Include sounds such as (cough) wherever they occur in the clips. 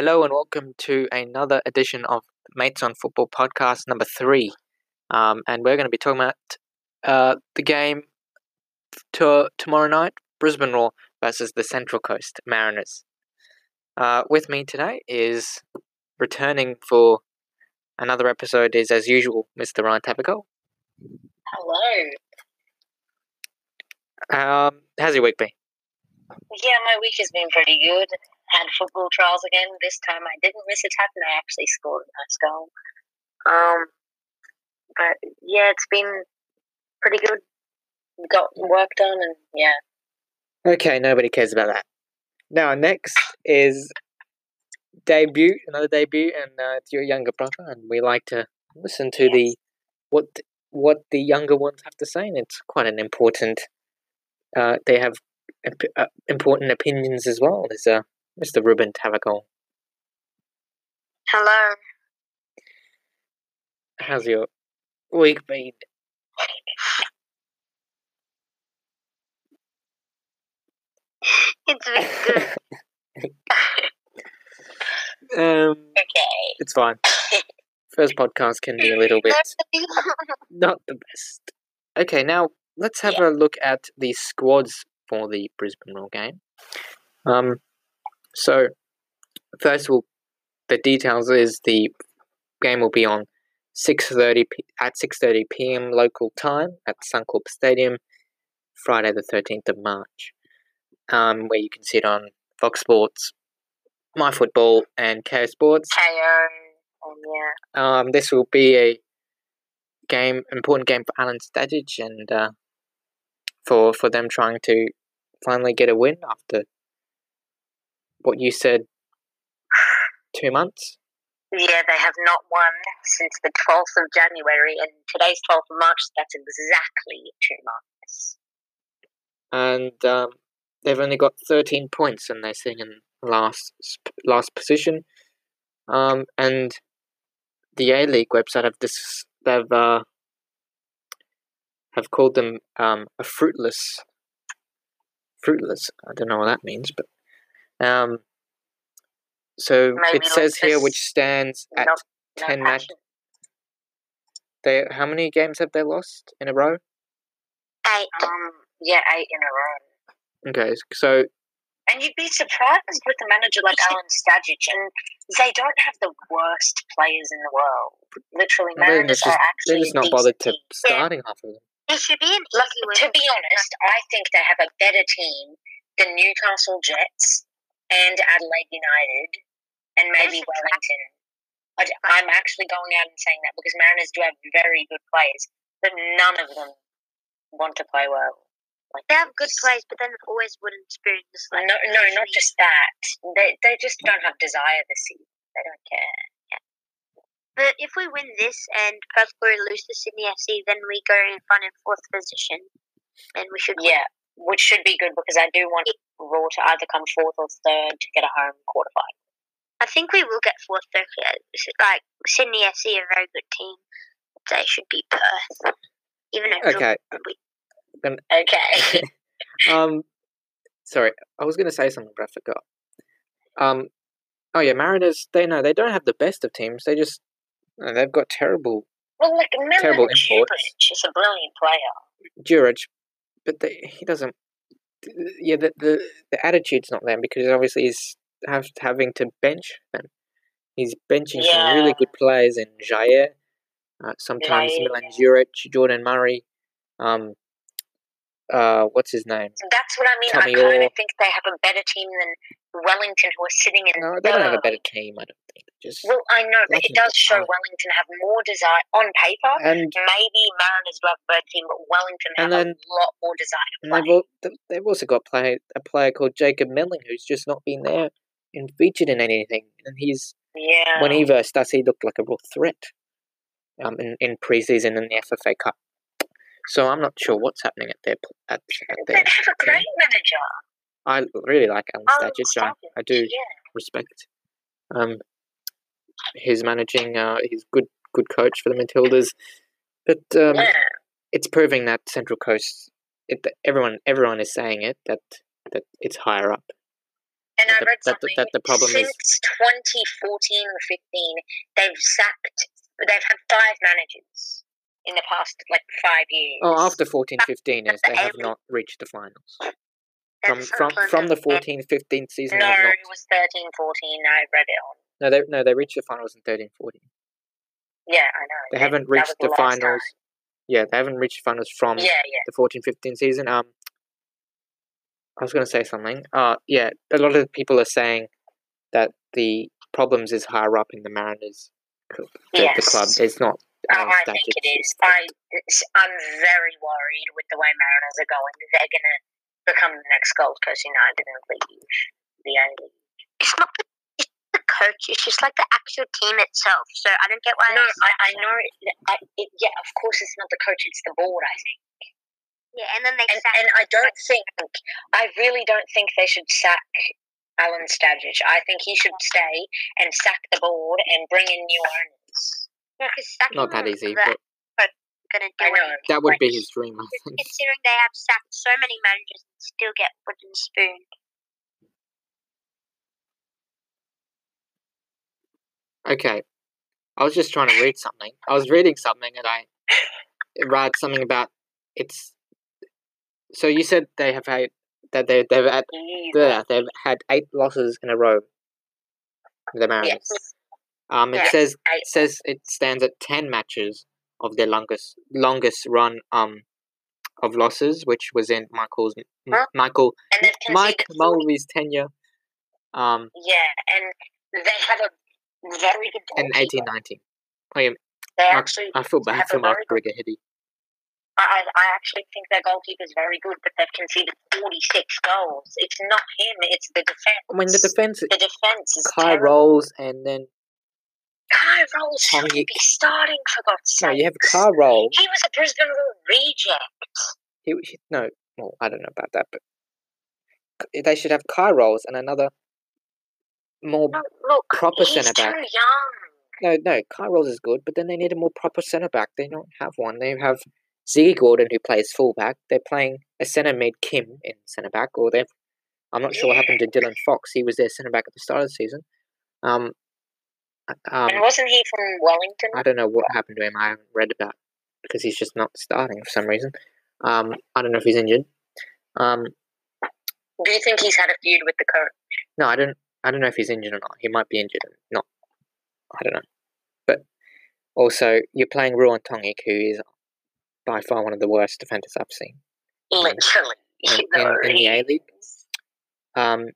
Hello and welcome to another edition of Mates on Football podcast number three. Um, and we're going to be talking about uh, the game to, tomorrow night Brisbane Roar versus the Central Coast Mariners. Uh, with me today is returning for another episode, is as usual, Mr. Ryan Tavico. Hello. Um, how's your week been? Yeah, my week has been pretty good. Had football trials again. This time I didn't miss a tap and I actually scored a nice goal. Um, but yeah, it's been pretty good. Got work done and yeah. Okay, nobody cares about that. Now, next is debut, another debut, and uh, it's your younger brother, and we like to listen to Yes. the what what the younger ones have to say, and it's quite an important. Uh, they have imp- uh, important opinions as well. There's uh, Mr. Ruben Tavakol. Hello. How's your week been? It's been good. (laughs) Um, okay. it's fine. First podcast can be a little bit (laughs) not the best. Okay, now let's have a look at the squads for the Brisbane Roar game. Um, so first of all, the details is the game will be on six thirty p- at six thirty p.m. local time at Suncorp Stadium, Friday the thirteenth of March. Um, where you can see it on Fox Sports, My Football, and Kayo Sports. KO. Yeah. Um, this will be a game, important game for Alen Stajcic and uh, for for them trying to finally get a win after what you said two months. Yeah, they have not won since the 12th of January, and today's 12th of March, that's exactly two months. and um, they've only got 13 points and they're sitting in last last position. Um, and the A League website have this they've uh, have called them um, a fruitless fruitless. I don't know what that means, but um, so Maybe it says here which stands at Not- no 10 match. They how many games have they lost in a row? Eight. Um, yeah, eight in a row. Okay, so And you'd be surprised with a manager like Alen Stajcic, and they don't have the worst players in the world. Literally, they're Mariners just, are they're just not bothered to decent team. starting half of them. It should be lucky. To be honest, I think they have a better team than Newcastle Jets and Adelaide United and maybe Wellington. I- I'm actually going out and saying that because Mariners do have very good players, but none of them want to play well. Like They have good players, but then always wooden spoons. No, Like no, not just that. They they just don't have desire this season. They don't care. But if we win this and Perth Glory lose to Sydney FC, then we go in front in fourth position, and we should. win. Yeah, which should be good because I do want Roar to either come fourth or third to get a home quarterfinal. I think we will get fourth though. 'cause, Like Sydney FC, are a very good team. They should be Perth, even though Okay. we (laughs) Okay. (laughs) Um, sorry, I was going to say something, but I forgot. Um, oh yeah, Mariners. They know they don't have the best of teams. They just they've got terrible well, like remember Terrible Juric imports. is a brilliant player. Jurich, but they, he doesn't. Yeah, the, the the attitude's not there because obviously he's have, having to bench them. He's benching some really good players in Jair, uh, sometimes Jair, Milan Juric, Jordan Murray. Um, uh, what's his name? That's what I mean. Tommy I kind of think they have a better team than Wellington, who are sitting in. No, they don't have a better team. I don't think. Just Well, I know, but it does show. Wellington have more desire on paper. and Maybe Mariners a better team, but Wellington have then- a lot more desire to they've, they've also got play, a player called Jacob Melling who's just not been there and featured in anything. And he's yeah. when he versed us, he looked like a real threat um, in in preseason in the FFA Cup. So I'm not sure what's happening at their at, at they their. have a great manager. I really like Alan Alen Stajcic. I, I do Yeah. respect um his managing. Uh, he's good good coach for the Matildas, but um, yeah. it's proving that Central Coast. It, everyone everyone is saying it that that it's higher up. And I the- read that the- something. that the problem is- since 2014 or 15, they've sacked. They've had five managers in the past like five years. Oh, after 14 15 is they have not reached the finals. From from from the and- 14 15 season no, it was 13, 14. I read it on. No, they no they reached the finals in 13 14. Yeah, I know. They haven't reached was the finals. time. Yeah, they haven't reached the finals from Yeah, yeah. the 14 15 season. Um I was going to say something. Uh yeah, a lot of people are saying that the problems is higher up in the Mariners the, the club. Yes. It's not Oh, Alan I think it's- I, I'm very worried with the way Mariners are going. They're going to become the next Gold Coast United and leave the A League. It's not the, the coach. It's just like the actual team itself. So I don't get why. No, I, I know. It, I, it, yeah, of course it's not the coach, it's the board, I think. Yeah, and then they And, sack. and I don't think, I really don't think they should sack Alen Stajcic. I think he should stay and sack the board and bring in new owners. yeah, 'cause sacking not that easy, that but gonna do I know. anything. that would be his dream, I think. Considering they have sacked so many managers and still get wooden spoon. Okay. I was just trying to read something. I was reading something and I read something about it's so you said they have had that they they've had yeah, they've had eight losses in a row. The Mariners. Yes. Um it Yeah, says eight. it says it stands at ten matches of their longest longest run um of losses, which was in Michael's M- Huh? Michael Mike Mulvey's tenure. Um Yeah, and they have a very good in eighteen nineteen. Oh yeah, They Mark- actually, I feel bad for Mark Birighitti. I, I actually think their goalkeeper is very good, but they've conceded 46 goals. It's not him, it's the defense. I mean the defense The defense is Kai terrible. Rolls and then Kye Rowles shouldn't be starting, for God's no, sake. you have Kai Roll. He was a Brisbane reject. He, he no, well I don't know about that, but they should have Kye Rowles and another more. No, look, Proper centre-back. too young. No, no, Kye Rowles is good, but then they need a more proper centre back. They don't have one. They have Ziggy Gordon who plays fullback. They're playing a centre mid Kim in centre back, or they've. I'm not sure what happened to Dylan Fox. He was their centre back at the start of the season. Um, um, and wasn't he from Wellington? I don't know what happened to him. I haven't read about because he's just not starting for some reason. Um, I don't know if he's injured. Um, Do you think he's had a feud with the coach? no, I don't. I don't know if he's injured or not. He might be injured. Not. I don't know. But also, you're playing Ruon Tongyik, who is by far one of the worst defenders I've seen Literally. in, in, in the A League. Um,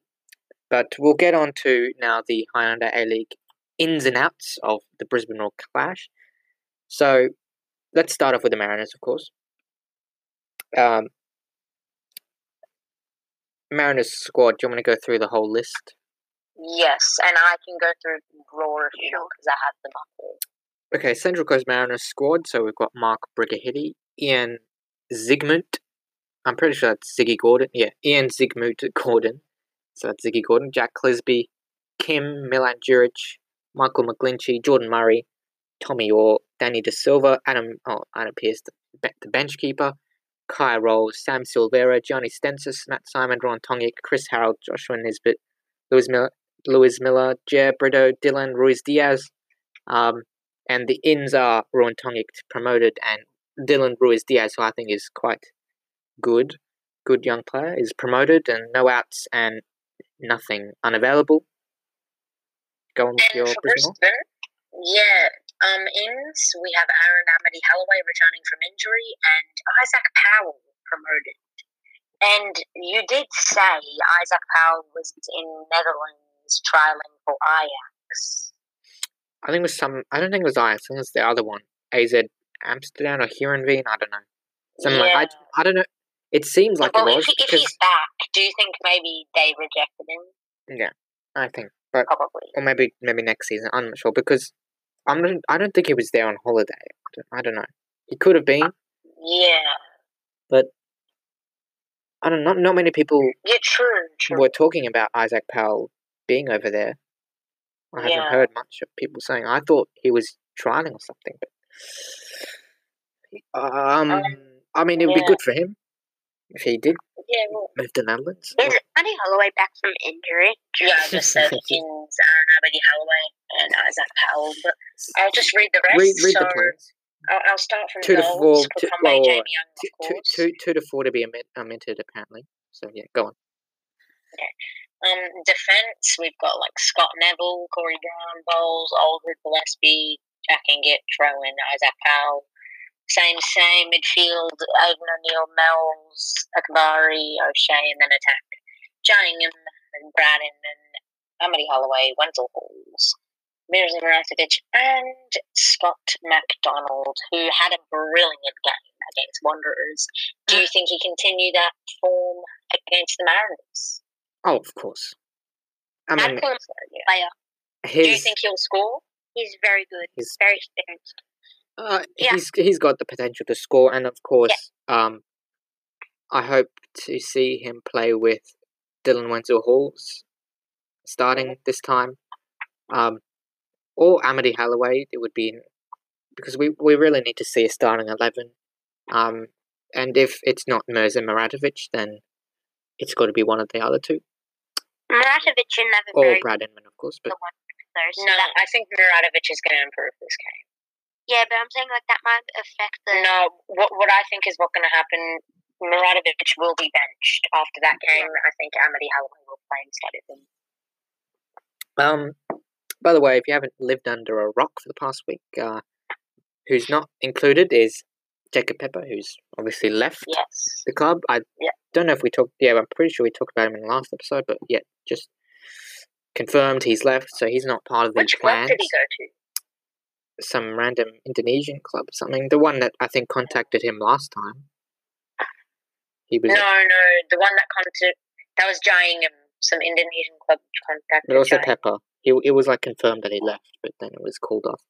but we'll get on to now the Highlander A League ins and outs of the Brisbane Roar clash. So let's start off with the Mariners, of course. Um, Mariners squad. Do you want me to go through the whole list? Yes, and I can go through Roar if you want because I have them up there. Okay, Central Coast Mariners squad. So we've got Mark Birighitti, Ian Zigmund. I'm pretty sure that's Ziggy Gordon. Yeah, Ian Zigmund (laughs) Gordon. So that's Ziggy Gordon. Jack Clisby, Kim Milan Juric, Michael McGlinchey, Jordan Murray, Tommy Oar, Danny De Silva, Adam oh Adam Pearce, the, the bench keeper, Kye Rowles, Sam Silvera, Johnny Stensis, Matt Simon, Ruon Tongyik, Chris Harold, Joshua Nisbet, Lewis Miller, Lewis Miller, Jer Brito, Dylan Ruiz Diaz. Um, and the ins are Ruon Tongyik promoted and Dylan Ruiz Diaz, who I think is quite good, good young player, is promoted and no outs and nothing unavailable. Go on with And your Brisbane. Yeah, um, ins we have Aaron Amadi Holloway returning from injury and Isaac Powell promoted. And you did say Isaac Powell was in Netherlands trialing for Ajax. I think it was some. I don't think it was Ajax. I think it was the other one. AZ Amsterdam or Heerenveen. I don't know. Something like I. I don't know. It seems like well, it if, was if because he's back, do you think maybe they rejected him? Yeah, I think, but Probably. or maybe maybe next season. I'm not sure because I'm not. I don't think he was there on holiday. I don't, I don't know. He could have been. Uh, yeah. But I don't know. Not many people Yeah, true, true. were talking about Isaac Powell being over there. I haven't Yeah. heard much of people saying. I thought he was trialing or something. But um, Um, I mean, it would be good for him. if he did Yeah, well, move to Netherlands. Is Andy Holloway back from injury? yeah, I just said Ins, Aaron Amadi Holloway, and Isaac Powell. But I'll just read the rest. read read so the points. I'll, I'll start from Two to goals. four, two- well, Young, Two, two, two, two to four to be omitted apparently. So yeah, go on. Um, defense, we've got like Scott Neville, Corey Brown, Bowles, Aldred Gillespie, Jack Hingert, Rowan, Isaac Powell. Same, same midfield, Aidan O'Neill, Mells, Akbari, O'Shea, and then attack. Janningham and Braden and Amadi Holloway, Wenzel Halls, Mirza Muratovic, and Scott McDonald, who had a brilliant game against Wanderers. Do you think he continue that form against the Mariners? Oh, of course. I I'd mean, call him Yeah. player. Do you think he'll score? He's very good. He's Very experienced. uh, Yeah. he's he's got the potential to score, and of course, um, I hope to see him play with Dylan Wenzel Halls starting this time, um, or Amadi Holloway. It would be because we we really need to see a starting eleven, um, and if it's not Mirza Muratovic, then it's got to be one of the other two, Muratovic shouldn't have a or very Brad Inman, of course. But good one though. So No, that, I think Muratovic is going to improve this game. yeah, but I'm saying like that might affect the. No, what what I think is what's going to happen. Muratovic will be benched after that game. I think Amadi Holloway will play instead of him. Um, by the way, if you haven't lived under a rock for the past week, uh, who's not included is Jacob Pepper, who's obviously left Yes. the club. I Yeah. don't know if we talked. Yeah, I'm pretty sure we talked about him in the last episode, but yeah, just confirmed he's left, so he's not part of the Which club plans. did he go to? Some random Indonesian club or something. The one that I think contacted him last time. He was, No, no, the one that contacted that was Jay Ingham, um, some Indonesian club contacted. but also. Pepper. He it was like confirmed that he left, but then it was called off.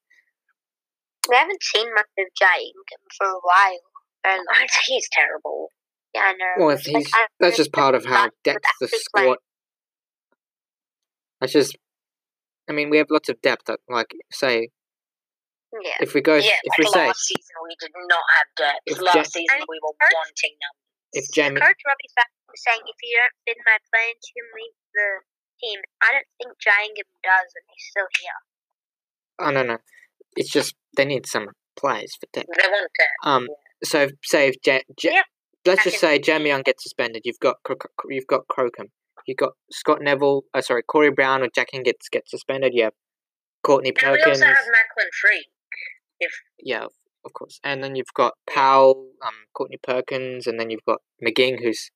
We haven't seen much of Jay Ingham for a while. Very (laughs) long. I think (laughs) he's terrible. Yeah, I know. Well, Like, he's, I that's just part of how depth the actually squad. playing. That's just. I mean, we have lots of depth. That, like, say, Yeah. if we go, yeah, if we like say, last season we did not have depth. If last Ja- season we were Coach- wanting numbers. if Jamie, Coach Robbie Fat was saying if you don't fit my plans, you can leave the team. I don't think Jay Ingham does, and he's still here. oh no, no, it's just they need some players for depth. They want depth. Um, so if, say if Yeah, let's just say Jamie Young gets suspended, you've got you've got Crocombe, you've got Scott Neville, uh, sorry, Corey Brown or Jack gets gets suspended. You have Courtney And we also have Macklin Freke. If yeah, of- course, and then you've got Powell, um, Courtney Perkins, and then you've got McGing who's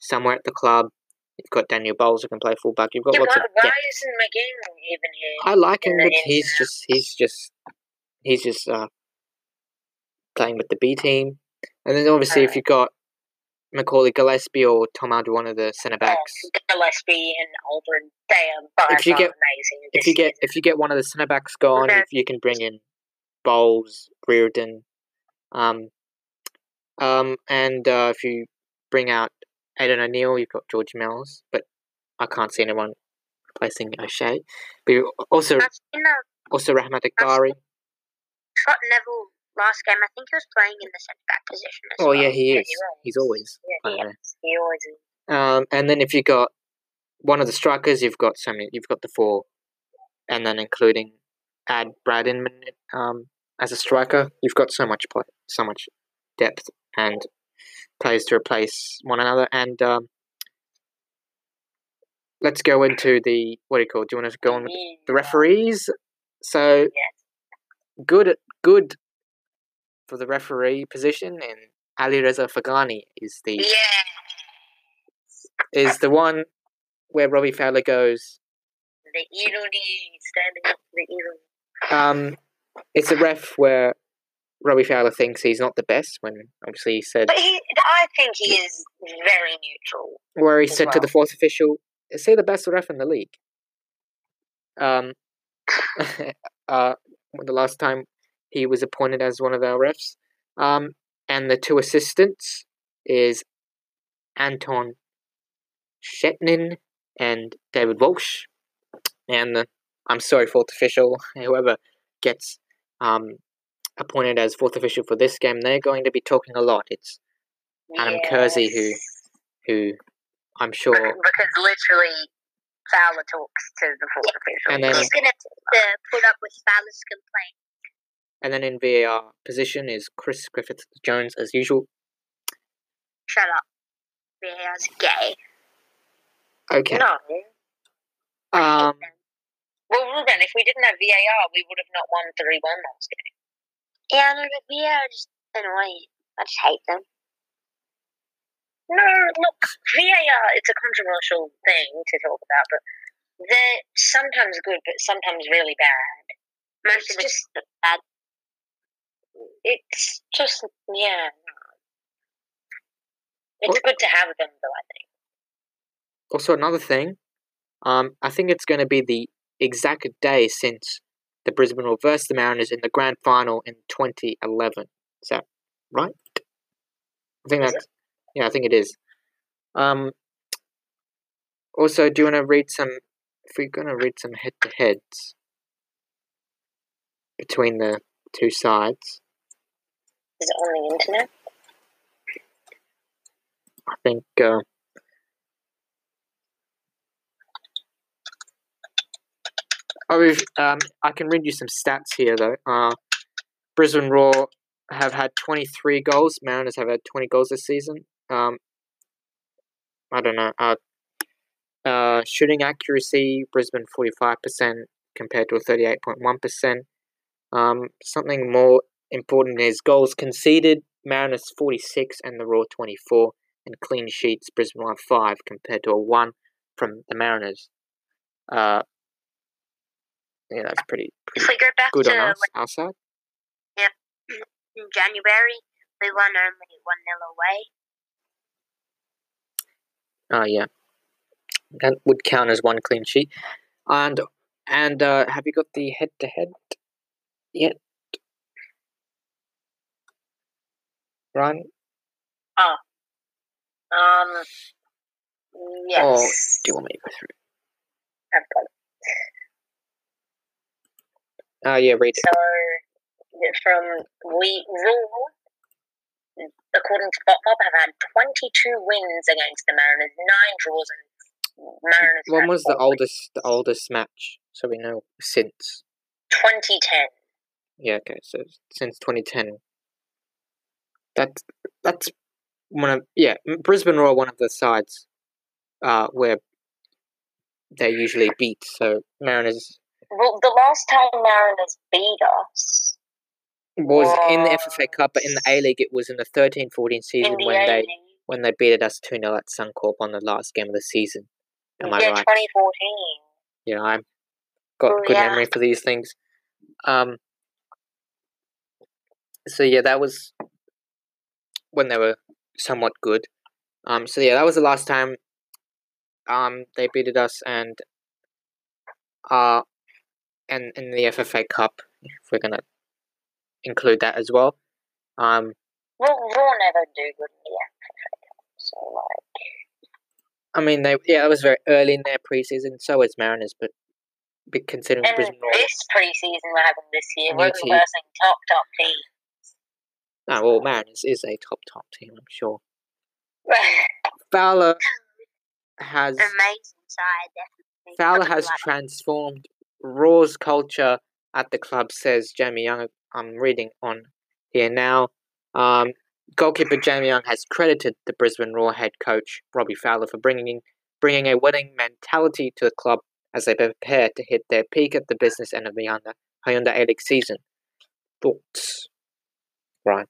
somewhere at the club. You've got Daniel Bowles who can play fullback. You've got Yeah, lots why, of why depth. isn't McGinn even here? I like him, but he's just he's just he's just uh, playing with the B team. And then obviously, if you've got Macaulay Gillespie or Tom Aldred, one of the centre backs, Oh, Gillespie and Aldred, they are If you get- amazing. if you get if you get one of the centre backs gone, Okay. if you can bring in Bowles, Reardon, um, um, and uh, if you bring out Aidan O'Neill, you've got George Mills, but I can't see anyone replacing O'Shea. But also uh, also Rahmat Akbari. Scott Neville last game. I think he was playing in the centre back position as Oh well. yeah, he Yeah, is. he. He's always Yeah, he, he always is. Um, and then if you got one of the strikers, you've got so many. You've got the four, and then including add Brad Inman um, as a striker. You've got so much play, so much depth, and players to replace one another. And um, let's go into the what do you call? it? Do you want to go on with the referees? So good, good for the referee position, and Ali Reza Faghani is the Yeah. is the one where Robbie Fowler goes. The irony, standing up for the irony. Um, it's a ref where Robbie Fowler thinks he's not the best when obviously he said But he, I think he is very neutral. where he said to the fourth official, "Is he the best ref in the league?" Um, (laughs) uh, the last time he was appointed as one of our refs, um, and the two assistants is Anton Shchetinin and David Walsh, and the, I'm sorry, fourth official, (laughs) whoever gets um, appointed as fourth official for this game, they're going to be talking a lot. It's Adam Kersey, who who I'm sure because literally Fowler talks to the fourth official. And then- He's have to put up with Fowler's complaint. and then in VAR position is Chris Griffith Jones as usual. Shut up. VAR's gay. Okay. no. Um. Well, Ruben, if we didn't have VAR, we would have not won three one last game. Yeah, no, but VAR are just annoying. I just hate them. No, look, VAR, it's a controversial thing to talk about, but they're sometimes good, but sometimes really bad. Most It's of it's just- bad. It's just, yeah. It's good to have them, though, I think. also another thing, um, I think it's going to be the exact day since the Brisbane will verse the Mariners in the grand final in 2011. Is that right? I think that's yeah, I think it is. Um, also, do you want to read some? If we're going to read some head-to-heads between the two sides, Is it on the internet? I think. Uh, Oh, we've, um, I can read you some stats here though. Uh, Brisbane Roar have had 23 goals. Mariners have had 20 goals this season. Um, I don't know. Uh, uh, shooting accuracy, Brisbane 45% compared to a 38.1%. Um, something more important is goals conceded. Mariners 46 and the Roar 24. And clean sheets, Brisbane won 5 compared to a 1 from the Mariners. Uh, yeah, that's pretty, If we go back good to on us, our side. when, (clears throat) in January, we won only 1 0 away. Oh yeah, that would count as one clean sheet. And and uh, have you got the head to head yet, Ryan? Um, yes. Or do you want me to go through? I've got it. Oh yeah, read it. So, from we Roar, according to FotMob, have had 22 wins against the Mariners, nine draws, and Mariners. When was the oldest the oldest match? So we know since. 2010. Yeah, okay, so since 2010. That's that's one of yeah Brisbane Roar one of the sides, uh, where they usually beat. So Mariners Well, the last time Mariners beat us was in the FFA Cup, but in the A League it was in the 13-14 season the when they A-League, when they beat us 2 0 at Suncorp on the last game of the season. Am I yeah, right? 2014. Yeah, I've got Oh, good yeah. memory for these things. Um. So yeah, that was when they were somewhat good. Um. So yeah, that was the last time. Um, they beat us, and uh, and in the FFA Cup, if we're gonna include that as well. Um, Roar, Roar never do good in the (laughs) so like, I mean, they yeah, it was very early in their preseason. So is Mariners, but be considering and Brisbane this preseason we're having this year, we're team. versing top top teams. No, well, Mariners is a top top team, I'm sure. (laughs) Fowler has Amazing side, definitely. Fowler has transformed Roar's culture at the club, says Jamie Young. I'm reading on here now. Um, goalkeeper Jamie Young has credited the Brisbane Roar head coach Robbie Fowler for bringing bringing a winning mentality to the club as they prepare to hit their peak at the business end of the Hyundai, Hyundai A-League season. Thoughts? Right.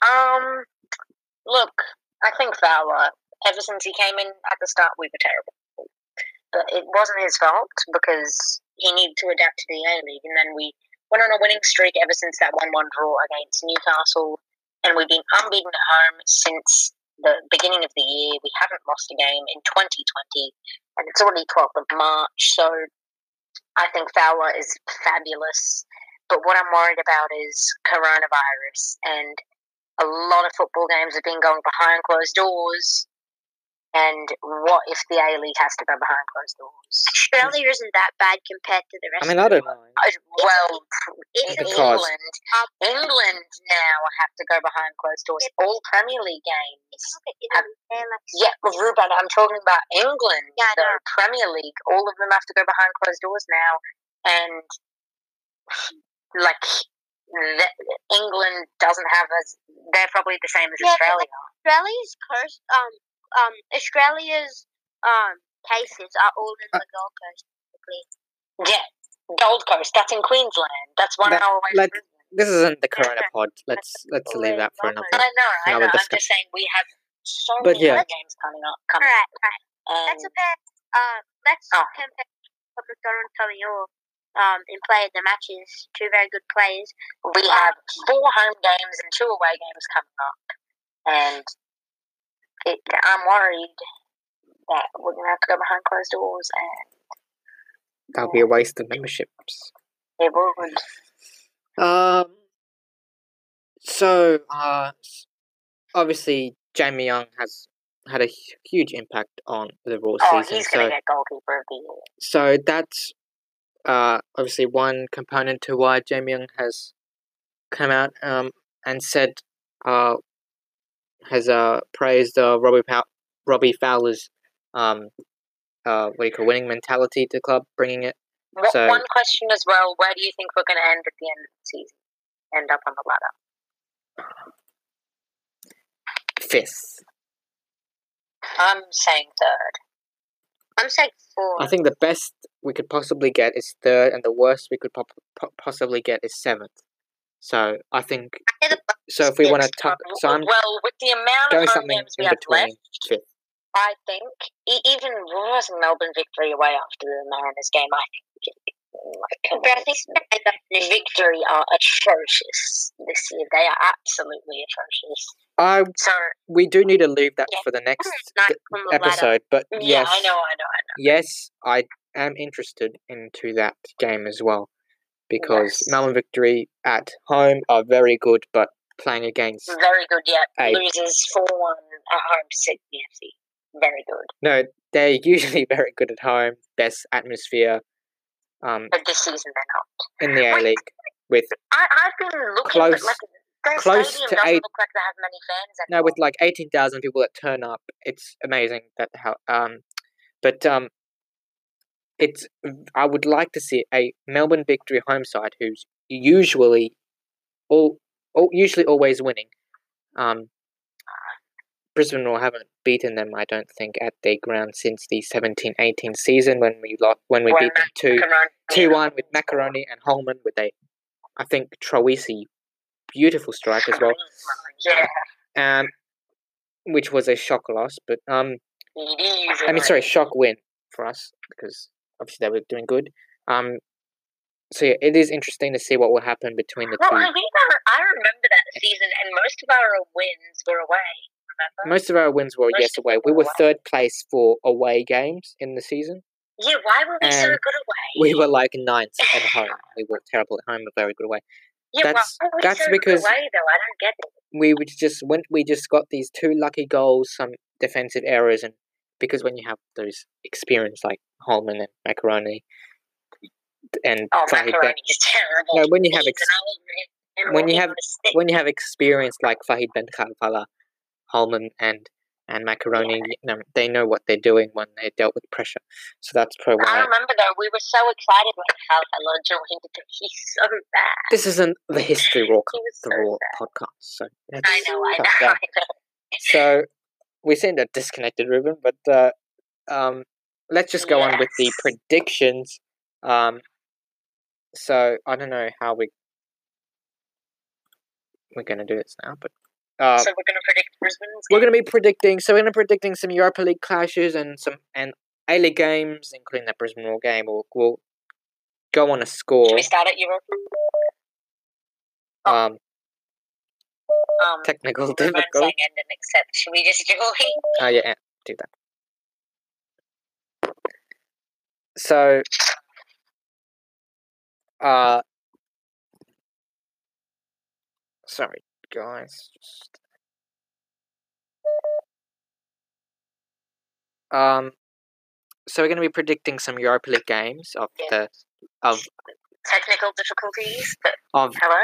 Um, look, I think Fowler, ever since he came in at the start, we were terrible. But it wasn't his fault because he needed to adapt to the A League. And then we went on a winning streak ever since that 1 1 draw against Newcastle. And we've been unbeaten at home since the beginning of the year. We haven't lost a game in 2020. And it's already 12th of March. So I think Fowler is fabulous. But what I'm worried about is coronavirus and a lot of football games have been going behind closed doors, And what if the A League has to go behind closed doors? Australia isn't that bad compared to the rest. I mean, I don't mind. I- Well, in Because- England, England now have to go behind closed doors. All Premier League games. Look at Italy, they're like Yeah, well, Ruben, I'm talking about England, Yeah, the know. Premier League. All of them have to go behind closed doors now, and like the, England doesn't have as they're probably the same as Yeah, Australia. Australia's coast. Um, um, Australia's um cases are all in Uh, the Gold Coast. Basically. Yeah, Gold Coast. That's in Queensland. That's one Let- hour away let- from Brisbane. This isn't the Corona pod. Let's (laughs) let's leave that for another. I know. I another know. I'm just saying we have so But many yeah. other games coming up. All Coming right, up. right. Let's And compare. Uh, let's Oh. compare Toronto and Tomior. Um, in play of the matches, two very good players. we have four home games and two away games coming up, and it, I'm worried that we're gonna have to go behind closed doors, and That'll be a waste of memberships. it would. Um. So, uh, obviously, Jamie Young has had a huge impact on the Roar Oh, season. he's gonna So, get goalkeeper of the year. so that's uh obviously one component to why Jamie Young has come out um and said uh has uh praised uh Robbie Pow- Robbie Fowler's um uh what do you call winning mentality to the club, bringing it. What, So- one question as well: Where do you think we're gonna end at the end of the season? End up on the ladder. fifth. I'm saying third. I'm saying four. I think the best we could possibly get is third, and the worst we could po- possibly get is seventh. So I think the so. If we want to uh, so I'm well, with the amount going of something games we in have between left. I think even was Melbourne victory away after the Mariners game. I think like But I think finished. victory are atrocious this year. They are absolutely atrocious. I So we do need to leave that Yeah. for the next Not d- on the episode, but yeah, yes, I know, I know, I know. yes, I am interested into that game as well because Yes. Melbourne Victory at home are very good, but playing against Very good. Yeah, Hey. loses four one at home to Sydney FC. Very good. no, they're (laughs) usually very good at home, best atmosphere, um, But this season they're not. in the A League with I, I've been looking, Close- like their close stadium to doesn't eight- look like they have many fans. no with like eighteen thousand people that turn up. It's amazing that how um, but um, it's I would like to see a Melbourne Victory home side who's usually all, all usually always winning. Um, Brisbane will haven't beaten them, I don't think, at their ground since the 17-18 season when we lost when we When beat them two Maccarone- two one with Maccarone and Holman with a, I think Troisi, beautiful strike as well. Yeah, Um, which was a shock loss, but um. I mean, sorry, shock win for us because obviously they were doing good. Um, so yeah, it is interesting to see what will happen between the Well, I two. think I, I remember that season, and most of our wins were away. Remember? Most of our wins were most yes away. them We were were away. third place for away games in the season. Yeah, why were we so good away? We were like ninth at (laughs) home. We were terrible at home, but very good away. yeah, that's- why were we that's so because- good away though. I don't get it. We would just when we just got these two lucky goals, some defensive errors, and because when you have those experience like Holman and Maccarone and Oh, Maccarone is terrible. No, when you have ex- an old man, and when you have- when you have experience like Fahid Ben Khalfallah, Holman, and and Maccarone, you know, they know what they're doing when they dealt with pressure. So that's probably I remember though, we were so excited when Khalfallah joined. Because he's so bad. this isn't the history raw the so raw bad. podcast. So I know, I know. I know. So we seem to have disconnected Ruben, but uh, um, let's just go on with the predictions. Um, so I don't know how we we're gonna do this now, but uh, so we're gonna predict Brisbane's. we're gonna be predicting. So we're gonna be predicting some Europa League clashes and some and A League games, including that Brisbane Roar game. We'll, we'll go on a score. Should we start at Europe? Um, Um, technical difficulty. and accept. Should we just (laughs) join? Oh yeah, yeah, do that. So, uh, sorry guys, just Um, so we're going to be predicting some Europa League games of Yeah. the of Technical difficulties, but of hello?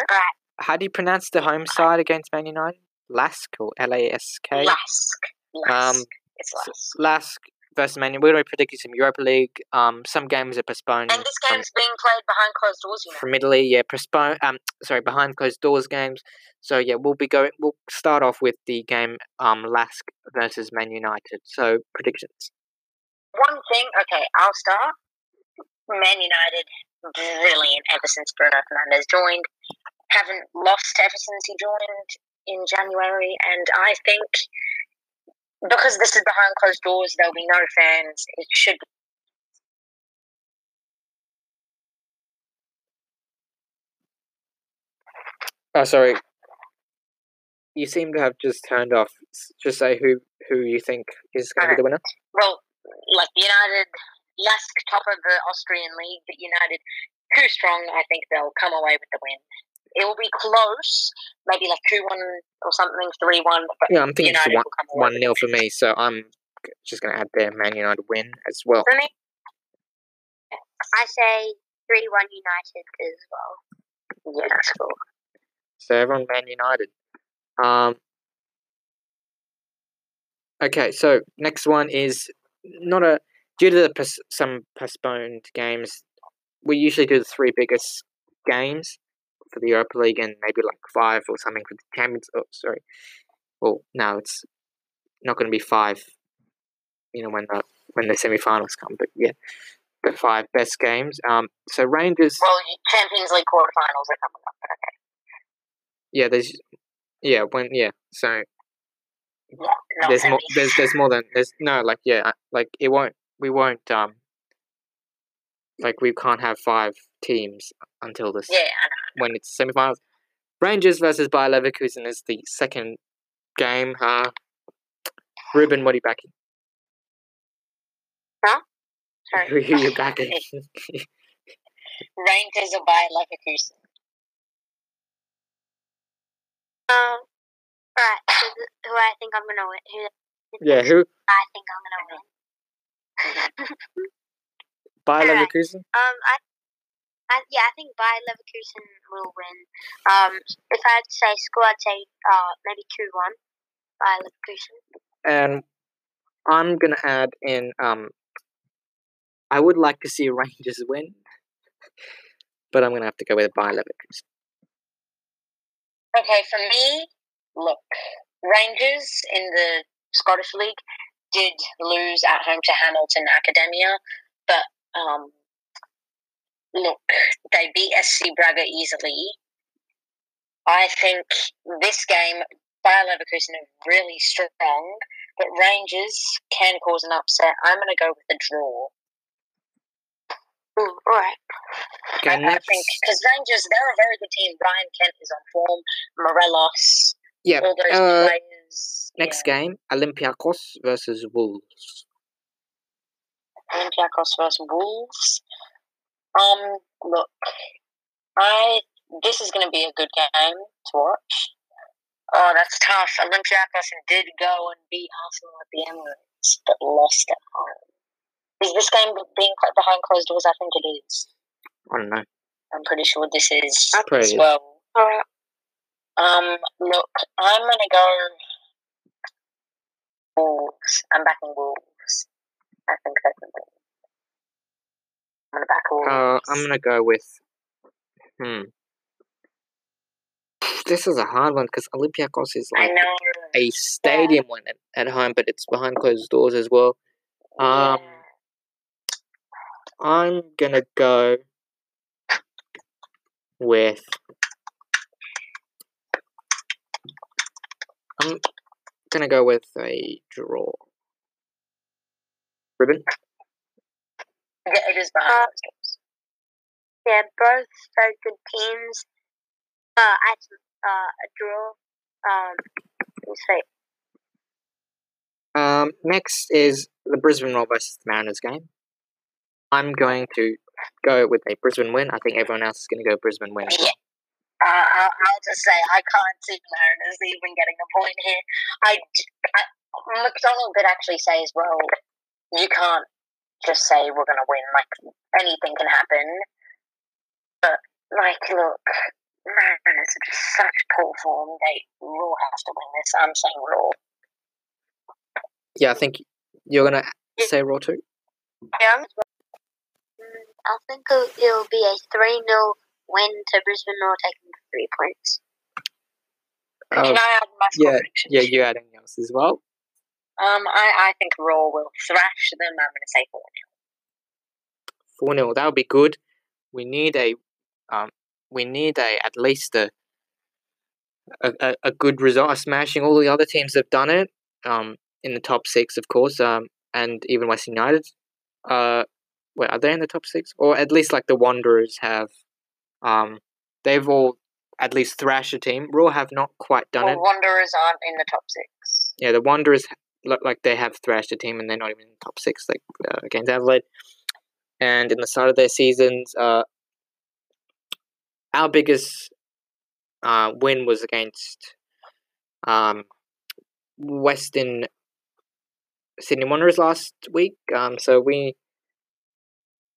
How do you pronounce the home side against Man United? Lask or L A S K? Lask. Lask. Um, it's Lask. Lask versus Man United. We're going to be predicting some Europa League. Um, some games are postponed And this from, game's being played behind closed doors, you know. from Italy. Yeah, postpone. Um, sorry, behind closed doors games. So yeah, we'll be going. We'll start off with the game. Um, Lask versus Man United. So predictions. One thing, okay, I'll start. Man United, brilliant ever since Bruno Fernandes joined. Haven't lost ever since he joined in January, and I think because this is behind closed doors, there'll be no fans. It should be Oh, sorry. You seem to have just turned off. Just say who who you think is going to be the winner. well, like United, Lask top of the Austrian league, but United too strong. I think they'll come away with the win. It will be close, maybe like two one or something, three one. But Yeah, I'm thinking United one one nil for me. So I'm just going to add their Man United win as well. For me, I say 3 1 United as well. yeah, that's cool. So everyone Man United. Um. Okay, so next one is not a due to the pos- some postponed games. We usually do the three biggest games for the Europa League and maybe like five or something for the Champions. Oh, sorry. Well, no, it's not going to be five. You know when the when the semi-finals come, but yeah, the five best games. Um, so Rangers. Well, Champions League quarterfinals are coming up. Okay. Yeah, there's. Yeah, when yeah. So Yeah, there's more there's there's more than there's no like yeah like it won't we won't um like we can't have five teams until this Yeah, I know. When it's semifinals. Rangers versus Bayer Leverkusen is the second game. Uh, Ruben, what are you backing? Huh? Sorry. Who are you backing? (laughs) Rangers are Bayer Leverkusen. Um, right, so th- who I think I'm going to win. Who yeah, who? I think I'm going to win. (laughs) Bayer Alright. Leverkusen. Um, I, I yeah, I think Bayer Leverkusen will win. Um, if I had to say score, I'd say uh maybe two one Bayer Leverkusen. and I'm gonna add in. Um, I would like to see (laughs) Rangers win, but I'm gonna have to go with Bayer Leverkusen. Okay, for me, look, Rangers in the Scottish League did lose at home to Hamilton Academia, but um, look, they beat SC Braga easily. I think this game, Bayer Leverkusen are really strong, but Rangers can cause an upset. I'm going to go with a draw. Ooh, all right. Okay, I, I think because Rangers, they're a very good team. Ryan Kent is on form. Morelos, Yeah. all those Uh, players. next yeah. game, Olympiacos versus Wolves. Olympiacos versus Wolves. Um, look, I this is going to be a good game to watch. Oh, that's tough. Olympiacos did go and beat Arsenal at the Emirates, but lost at home. Is this game being played behind closed doors? I think it is. I don't know. I'm pretty sure this is Pretty as well. All right. Um, look, I'm gonna go Wolves. I'm backing Wolves. I think they can win. I'm gonna back. Uh, I'm gonna go with. Hmm. This is a hard one because Olympiacos is like a stadium one at, at home, but it's behind closed doors as well. Um, yeah. I'm gonna go with. I'm gonna go with a draw. Ruben? Yeah, it is behind Uh, closed doors. Yeah, both very good teams. Uh, I had uh, a draw. Um, let's see. Um, next is the Brisbane Roar versus the Mariners game. I'm going to go with a Brisbane win. I think everyone else is going to go Brisbane win. as well. Uh, I'll, I'll just say I can't see the Mariners even getting a point here. I, d- I- McDonald did actually say as well you can't just say we're going to win. Like anything can happen. But like, look, man, it's just such poor form. They Roar has to win this. I'm saying Roar. Yeah, I think you're gonna say Roar too. Yeah. Mm, I think it'll, it'll be a 3 0 win to Brisbane Roar taking three points. Can Um, I add my score yeah, prediction? yeah, you're adding yours as well. Um, I, I think Roar will thrash them. I'm going to say 4 Four 0 That would be good. We need a, um, we need a at least a, a, a, good result. A smashing all the other teams have done it. Um, in the top six, of course. Um, and even West United. Uh, wait, are they in the top six? Or at least like the Wanderers have. Um, they've all at least thrashed a team. Roar have not quite done Well, it. Wanderers aren't in the top six. Yeah, the Wanderers like they have thrashed a team and they're not even in the top six, like uh, against Adelaide. And in the start of their seasons, uh, our biggest uh, win was against um, Western Sydney Wanderers last week. Um, so we,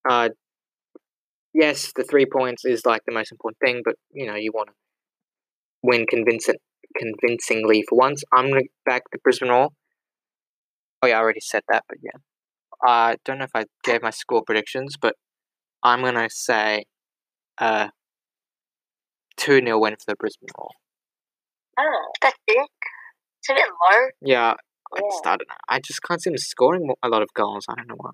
uh, yes, the three points is like the most important thing, but you know you want to win convincing convincingly for once. I'm gonna back the Brisbane Roar. Yeah, I already said that, but yeah. I don't know if I gave my score predictions, but I'm gonna say uh two 0 win for the Brisbane Roar. Oh, That's it. It's a bit low. Yeah, I just I don't know. I just can't see them scoring a lot of goals. I don't know why.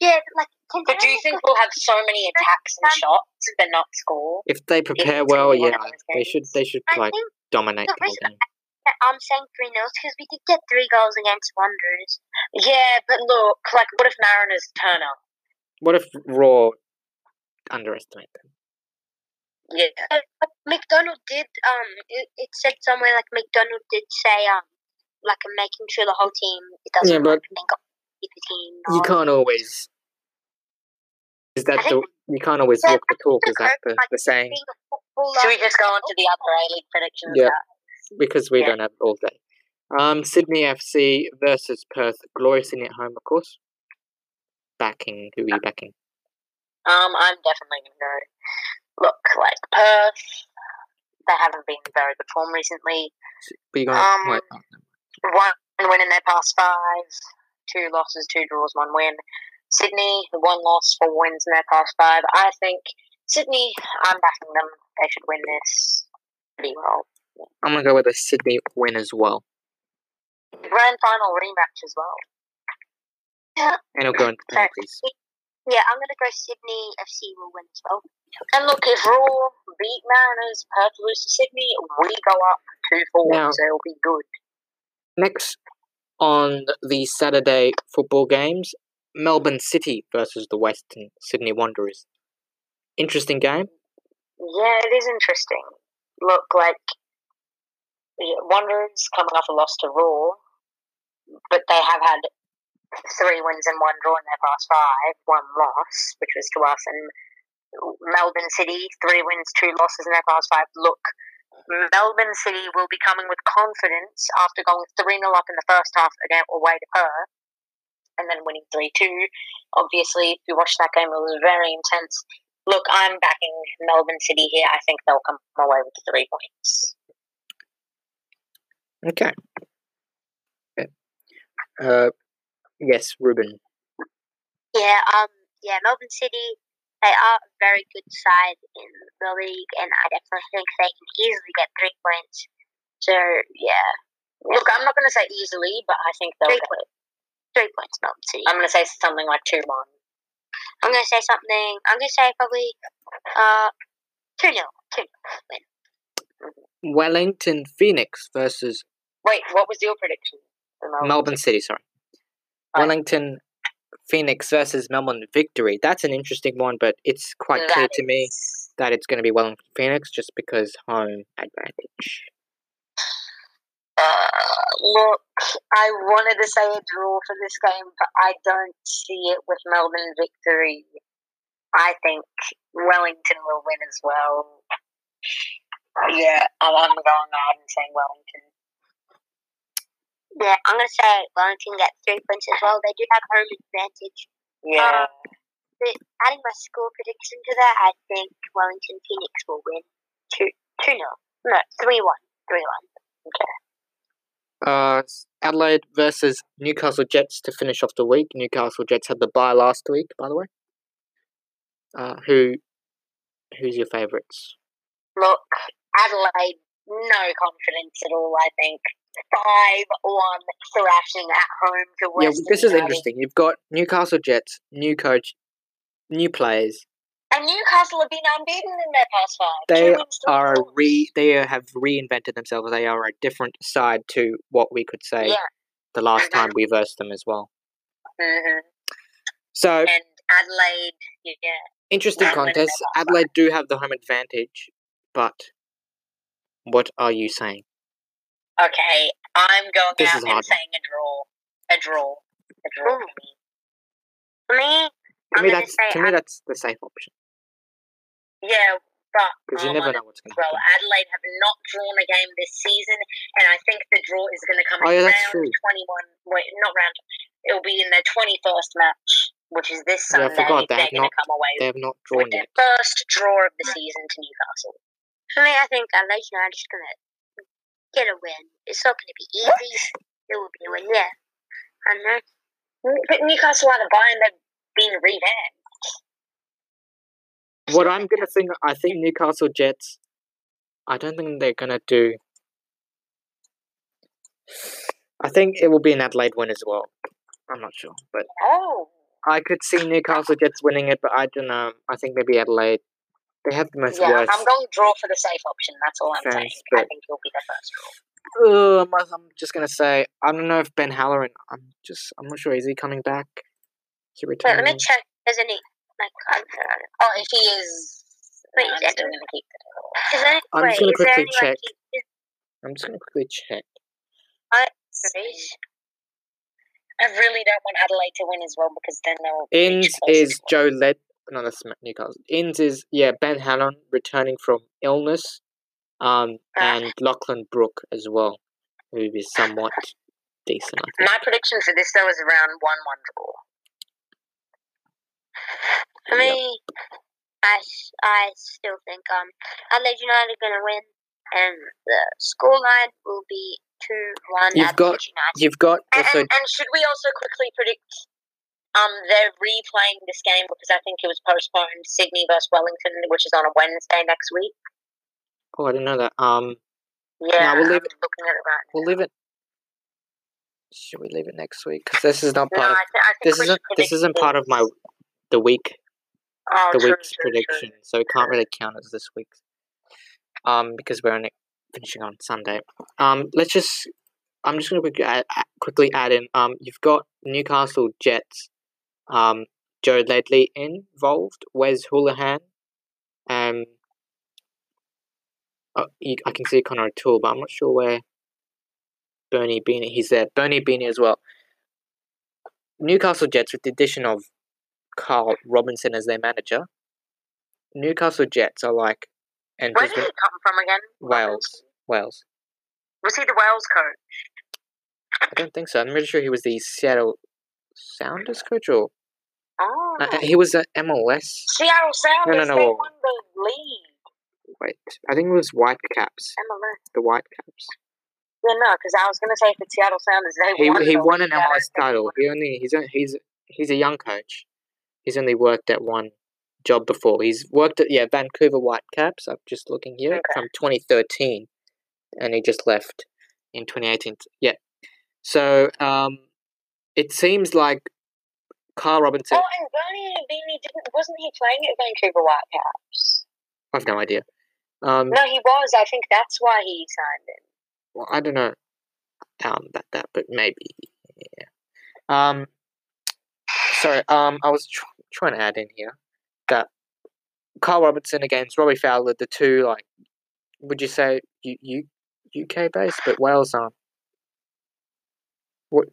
Yeah, but like. but do you think we'll have so many attacks and shots but not score? If they prepare it's well, gonna be one yeah, they should they should I like dominate the the whole reason game. That I'm saying 3 0 because we did get three goals against Wanderers. Yeah, but look, like, what if Mariners turn up? What if Roar underestimate them? Yeah. But, but McDonald did, um, it, it said somewhere like McDonald did say, um, like making sure the whole team it doesn't Yeah, but like, the team. You can't always. Is that the you can't always Yeah, walk the talk? Is that the, like, the saying? being a footballer. Should we just go on to the other A League predictions? Yeah. now? Because we Yeah. don't have it all day. Um, Sydney FC versus Perth. Glory Sydney at home, of course. Backing who are you backing? Um, I'm definitely going to go. Look, like, Perth, they haven't been in very good form recently. Going Um, wait, oh, no. One win in their past five, two losses, two draws, one win. Sydney, one loss, four wins in their past five. I think Sydney, I'm backing them. They should win this pretty well. I'm gonna go with a Sydney win as well, Grand final rematch as well. and it'll go into penalties. Yeah, I'm gonna go Sydney FC will win as well. And look, if Roar beat Mariners, Perth lose to Sydney, we go up two four, Now- so it'll be good. Next on the Saturday football games, Melbourne City versus the Western Sydney Wanderers. Interesting game. Yeah, it is interesting. Look, like yeah, Wanderers coming off a loss to Roar, but they have had three wins and one draw in their past five, one loss, which was to us, and Melbourne City three wins, two losses in their past five. Look, Melbourne City will be coming with confidence after going three 0 up in the first half again away to Perth, and then winning three two. Obviously, if you watched that game, it was very intense. Look, I'm backing Melbourne City here. I think they'll come away with three points. Okay. Okay. Uh, yes, Ruben. Yeah, um, yeah, Melbourne City, they are a very good side in the league, and I definitely think they can easily get three points. So yeah, Look, I'm not going to say easily, but I think they'll three get it. points. Three points, Melbourne City. I'm going to say something like 2 1. I'm gonna say something. I'm gonna say probably uh two 0 two 0 Wellington Phoenix versus Wait, what was your prediction? Melbourne? Melbourne City, sorry. Right. Wellington Phoenix versus Melbourne Victory. That's an interesting one, but it's quite clear That to me that it's going to be Wellington Phoenix just because home advantage. Uh, look, I wanted to say a draw for this game, but I don't see it with Melbourne victory. I think Wellington will win as well. Yeah, I'm, I'm going hard and saying Wellington. Yeah, I'm gonna say Wellington gets three points as well. They do have home advantage. Yeah. But adding my score prediction to that, I think Wellington Phoenix will win two two nil. No, three one. Three one. Okay. Uh, Adelaide versus Newcastle Jets to finish off the week. Newcastle Jets had the bye last week, by the way. Uh, who, who's your favourites? Look, Adelaide, no confidence at all. I think five one thrashing at home to Yeah, Western this is United. interesting. You've got Newcastle Jets, new coach, new players. And Newcastle have been unbeaten in their past five. They Two wins, two are re they have reinvented themselves. They are a different side to what we could say Yeah. the last Mhm. time we versed them as well. Mhm. So And Adelaide, yeah. interesting They're contest. Adelaide do have the home advantage, but what are you saying? Okay, I'm going This out and hard. saying a draw. A draw. A draw Ooh. for me. For me, To I'm me, gonna that's say to me Ad- that's the safe option Yeah, but because you I'm never know what's going as to well. happen. Adelaide have not drawn a game this season, and I think the draw is going to come Oh, in yeah, round 21. Wait, not round. It'll be in their 21st match, which is this Yeah, I Sunday. forgot they They're have going not to come away They have not with drawn their yet. first draw of the season to Newcastle. for me, I think Adelaide United is gonna get a win. It's not gonna be easy. It will be a win. Yeah, I know. But Newcastle had a buy and they've been revamped. What I'm gonna think, I think Newcastle Jets. I don't think they're gonna do. I think it will be an Adelaide win as well. I'm not sure, but Oh, I could see Newcastle Jets winning it, but I don't know. I think maybe Adelaide. They have the most yeah. worst. I'm going to draw for the safe option. That's all I'm saying. I think it'll be the first draw. Uh, I'm, just gonna say I don't know if Ben Halloran. I'm just I'm not sure. Is he coming back? Is he Wait, let me check. There's any like. Oh, if he is, Wait, no, I'm is there- going to keep it. Is there, I'm wait, just gonna quickly check. Like, is, I'm just gonna quickly check. is, I really don't want Adelaide to win as well because then they'll. Inns is Joe Led. No, that's Newcastle. Inns is yeah Ben Halloran returning from illness, um, Ah. and Lachlan Brook as well, who is somewhat decent. I My prediction for this though is around one-one draw. for Yep. me, I still think um Adelaide United are gonna win, and the scoreline will be two one. You've got- United. You've got And, and, and should we also quickly predict? Um, they're replaying this game because I think it was postponed. Sydney versus Wellington, which is on a Wednesday next week. oh I didn't know that. Um, Yeah, we'll I'm leave it- looking at it right we'll leave it. Should we leave it next week? Because this is not part No, of I, th- I think this isn't this isn't part of my the week oh, the true, week's true, true. prediction, so it can't really count as this week's. Um, because we're only finishing on Sunday. Um, let's just. I'm just going to quickly add, add- quickly add in. Um, you've got Newcastle Jets. Um, Joe Ledley involved. Wes Hoolahan. Um. Oh, you, I can see Connor O'Toole, but I'm not sure where. Bernie Ibini, he's there. Bernie Ibini as well. Newcastle Jets, with the addition of Carl Robinson as their manager. Newcastle Jets are like, and Where did he come from again? Wales, Wales. Was he the Wales coach? I don't think so. I'm pretty sure he was the Seattle Sounders coach, or Oh, uh, uh, he was at MLS. Seattle Sounders. no, no, no. They won the league. Wait, I think it was Whitecaps. MLS. The Whitecaps. Yeah, no, because I was going to say for Seattle Sounders, they He won. he won an league. I don't MLS title. He only he's on- he's he's a young coach. He's only worked at one job before. He's worked at yeah Vancouver Whitecaps. I'm just looking here Okay. from 2013, and he just left in 2018. Yeah, so um, it seems like Carl Robinson. Oh, and Bernie Ibini didn't. Wasn't he playing at Vancouver Whitecaps? I've no idea. Um, No, he was. I think that's why he signed it. well, I don't know um, about that, but maybe. Yeah. Um, sorry. Um, I was tr- trying to add in here that Carl Robertson against Robbie Fowler, the two like, would you say U- U- UK based, but Wales aren't. What?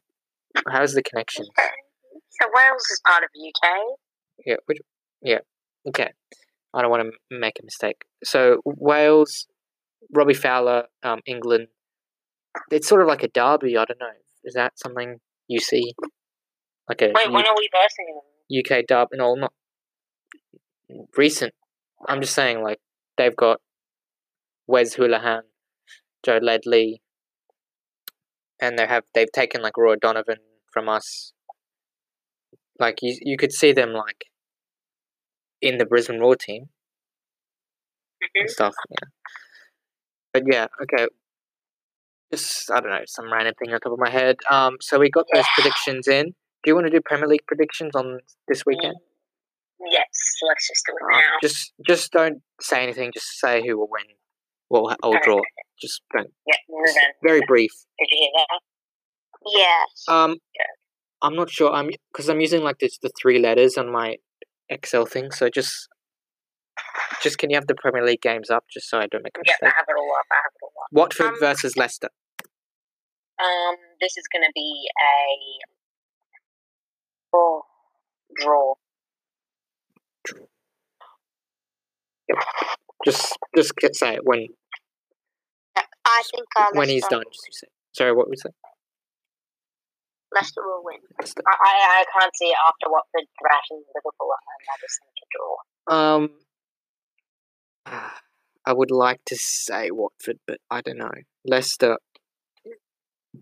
How's the connection? So Wales is part of UK. Yeah. Which, yeah. Okay. I don't want to make a mistake. So Wales, Robbie Fowler, um, England. It's sort of like a derby. I don't know. Is that something you see? Like a Wait, U- when are we versing them? UK dub? No, not recent. I'm just saying, like they've got Wes Hoolahan, Joe Ledley, and they have they've taken like Roy O'Donovan from us. Like you, you could see them like in the Brisbane Roar team Mhm. and stuff. Yeah, but yeah, okay. Just I don't know some random thing on top of my head. Um, so we got those Yeah. predictions in. Do you want to do Premier League predictions on this weekend? Yes, let's just do it Um, now. just just don't say anything. Just say who will win, will or Okay. draw. Just don't. Yeah, move on. Very brief. Did you hear that? Yes. Um. I'm not sure. I'm because I'm using like this the three letters on my Excel thing. So just just can you have the Premier League games up just so I don't make a Yeah, I have it all up. I have it all up. Watford Um, versus Leicester. Um, this is going to be a oh, draw. Just just get- say it when I think uh, when he's done. Just say. Sorry, what was it? Leicester will win. Leicester. I, I, I can't see it after Watford thrashing Liverpool at home. I just think a draw. Um, I would like to say Watford, but I don't know. Leicester.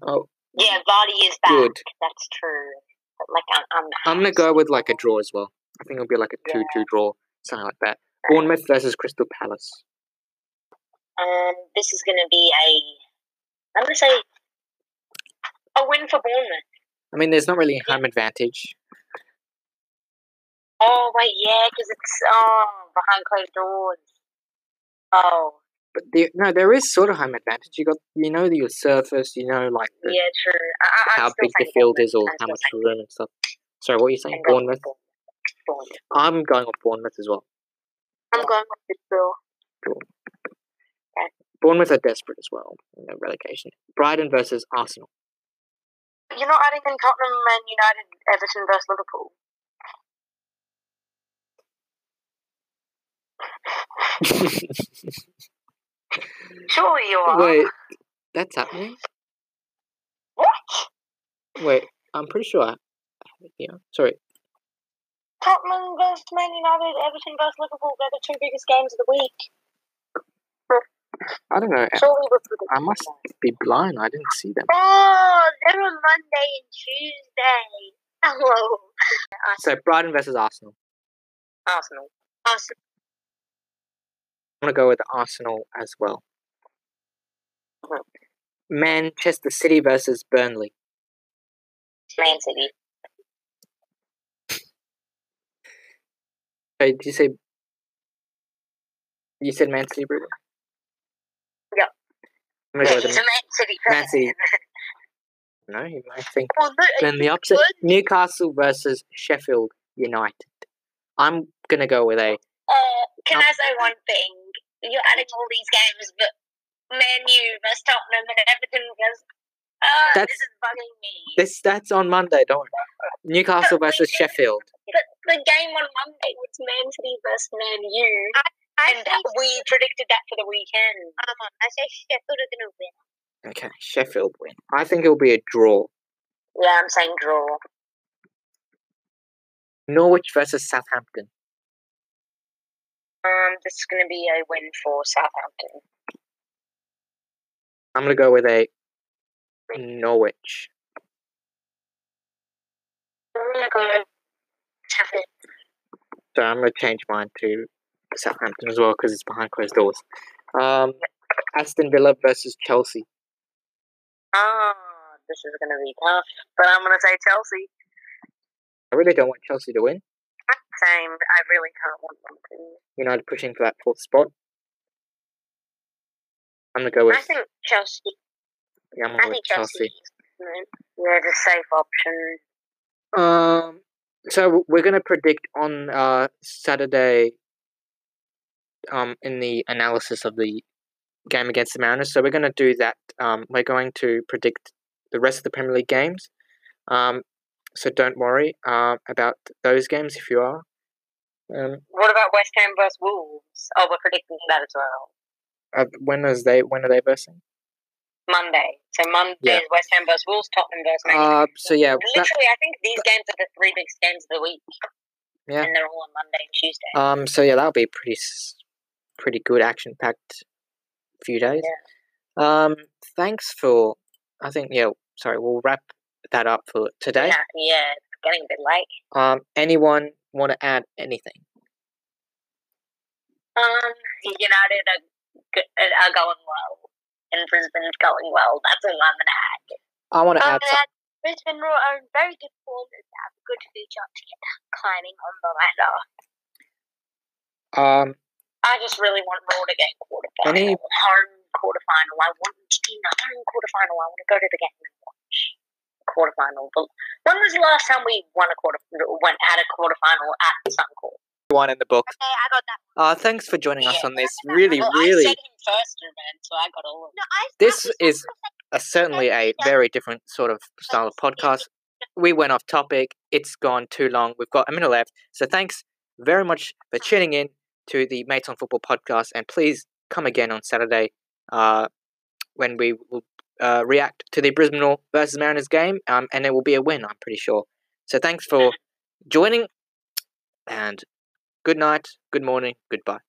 Oh, Yeah, Vardy is back. Good. That's true. But like, I'm, I'm, I'm gonna go with like a draw as well. I think it'll be like a two-two draw, something like that. Bournemouth versus Crystal Palace. Um, this is going to be a. I'm going to say a win for Bournemouth. I mean, there's not really a home advantage. Oh wait, yeah, because it's oh behind closed doors. Oh But the, no, there is sort of home advantage. You got, you know, that your surface. You know, like the, yeah, true. I, how big the field is or I'm how much room and stuff. Sorry, what are you saying? Going Bournemouth. Bournemouth. I'm going with Bournemouth as well. I'm going with the draw. Bournemouth are desperate as well. You know, relegation. Brighton versus Arsenal. You're not adding in Tottenham, Man United, Everton versus Liverpool. (laughs) Sure you are. Wait, that's happening. What? Wait, I'm pretty sure I have it here. Sorry. Tottenham versus Man United, Everton versus Liverpool. They're the two biggest games of the week. I don't know. Surely we're predicting I must be blind. I didn't see them. Oh, they're on Monday and Tuesday. Hello. (laughs) So Brighton versus Arsenal. Arsenal. Awesome. I'm gonna go with Arsenal as well. Manchester City versus Burnley. Man City. Hey, did you say? You said Man City, Bruno? Yep. I'm gonna Yeah, go with he's the a Man City Man. City. (laughs) No, you might think. Well, look, Then the upset: Newcastle versus Sheffield United. I'm gonna go with a. Uh, can Um, I say one thing? You're adding all these games, but Man U versus Tottenham and Everton versus. Uh, That's- this is bugging me. This that's on Monday. Don't worry. Newcastle versus Sheffield. But the game on Monday was Man City versus Man U, I and that, we predicted that for the weekend. um, I say Sheffield are going to win. Okay, Sheffield win. I think it'll be a draw. Yeah, I'm saying draw. Norwich versus Southampton. Um, this is going to be a win for Southampton. I'm gonna go with a Norwich. I'm going to go Sheffield. So I'm gonna change mine to Southampton as well because it's behind closed doors. Um, Aston Villa versus Chelsea. Ah, this is going to be tough, but I'm going to say Chelsea. I really don't want Chelsea to win. Same. I really can't want them to. United pushing for that fourth spot. I'm gonna go with I think Chelsea. yeah, I'm gonna go with think Chelsea. Chelsea. Yeah, the safe option. Um, so we're gonna predict on uh Saturday. Um, in the analysis of the game against the Mariners, so we're gonna do that. Um, we're going to predict the rest of the Premier League games. Um, so don't worry uh, about those games if you are. Um, What about West Ham versus Wolves? Oh, we're predicting that as well. uh, when is they when are they versing? Monday. So Monday Yeah. is West Ham versus Wolves, Tottenham versus Man Uh, so yeah, that, Literally, I think these games are the three biggest games of the week. Yeah. And they're all on Monday and Tuesday. um, so yeah, that'll be pretty, pretty good action-packed few days. Um, thanks for. I think yeah. Sorry, we'll wrap that up for today. yeah, yeah, it's getting a bit late. Um, anyone want to add anything? Um, United are, are going well, and Brisbane's going well. That's all I'm gonna add. I want to Um, add. Some, Brisbane are in very good form and have a good future to get climbing on the ladder. um, I just really want Roar to get quarterfinal, Any- home quarterfinal. I want to be in the home quarterfinal. I want to go to the game and watch quarterfinal. But when was the last time we won a quarter? Went at a quarterfinal at Suncorp? one in the book. Okay, I got that. Uh, thanks for joining us on this really, Well, really. I said him first, man, so I got all of No, I. This I is a, certainly a very different sort of style of podcast. We went off topic. It's gone too long. We've got a minute left. So thanks very much for tuning in to the Mates on Football podcast. And please come again on Saturday uh, when we will uh, react to the Brisbane versus Mariners game. Um, and it will be a win, I'm pretty sure. So thanks for joining. And good night, good morning, goodbye.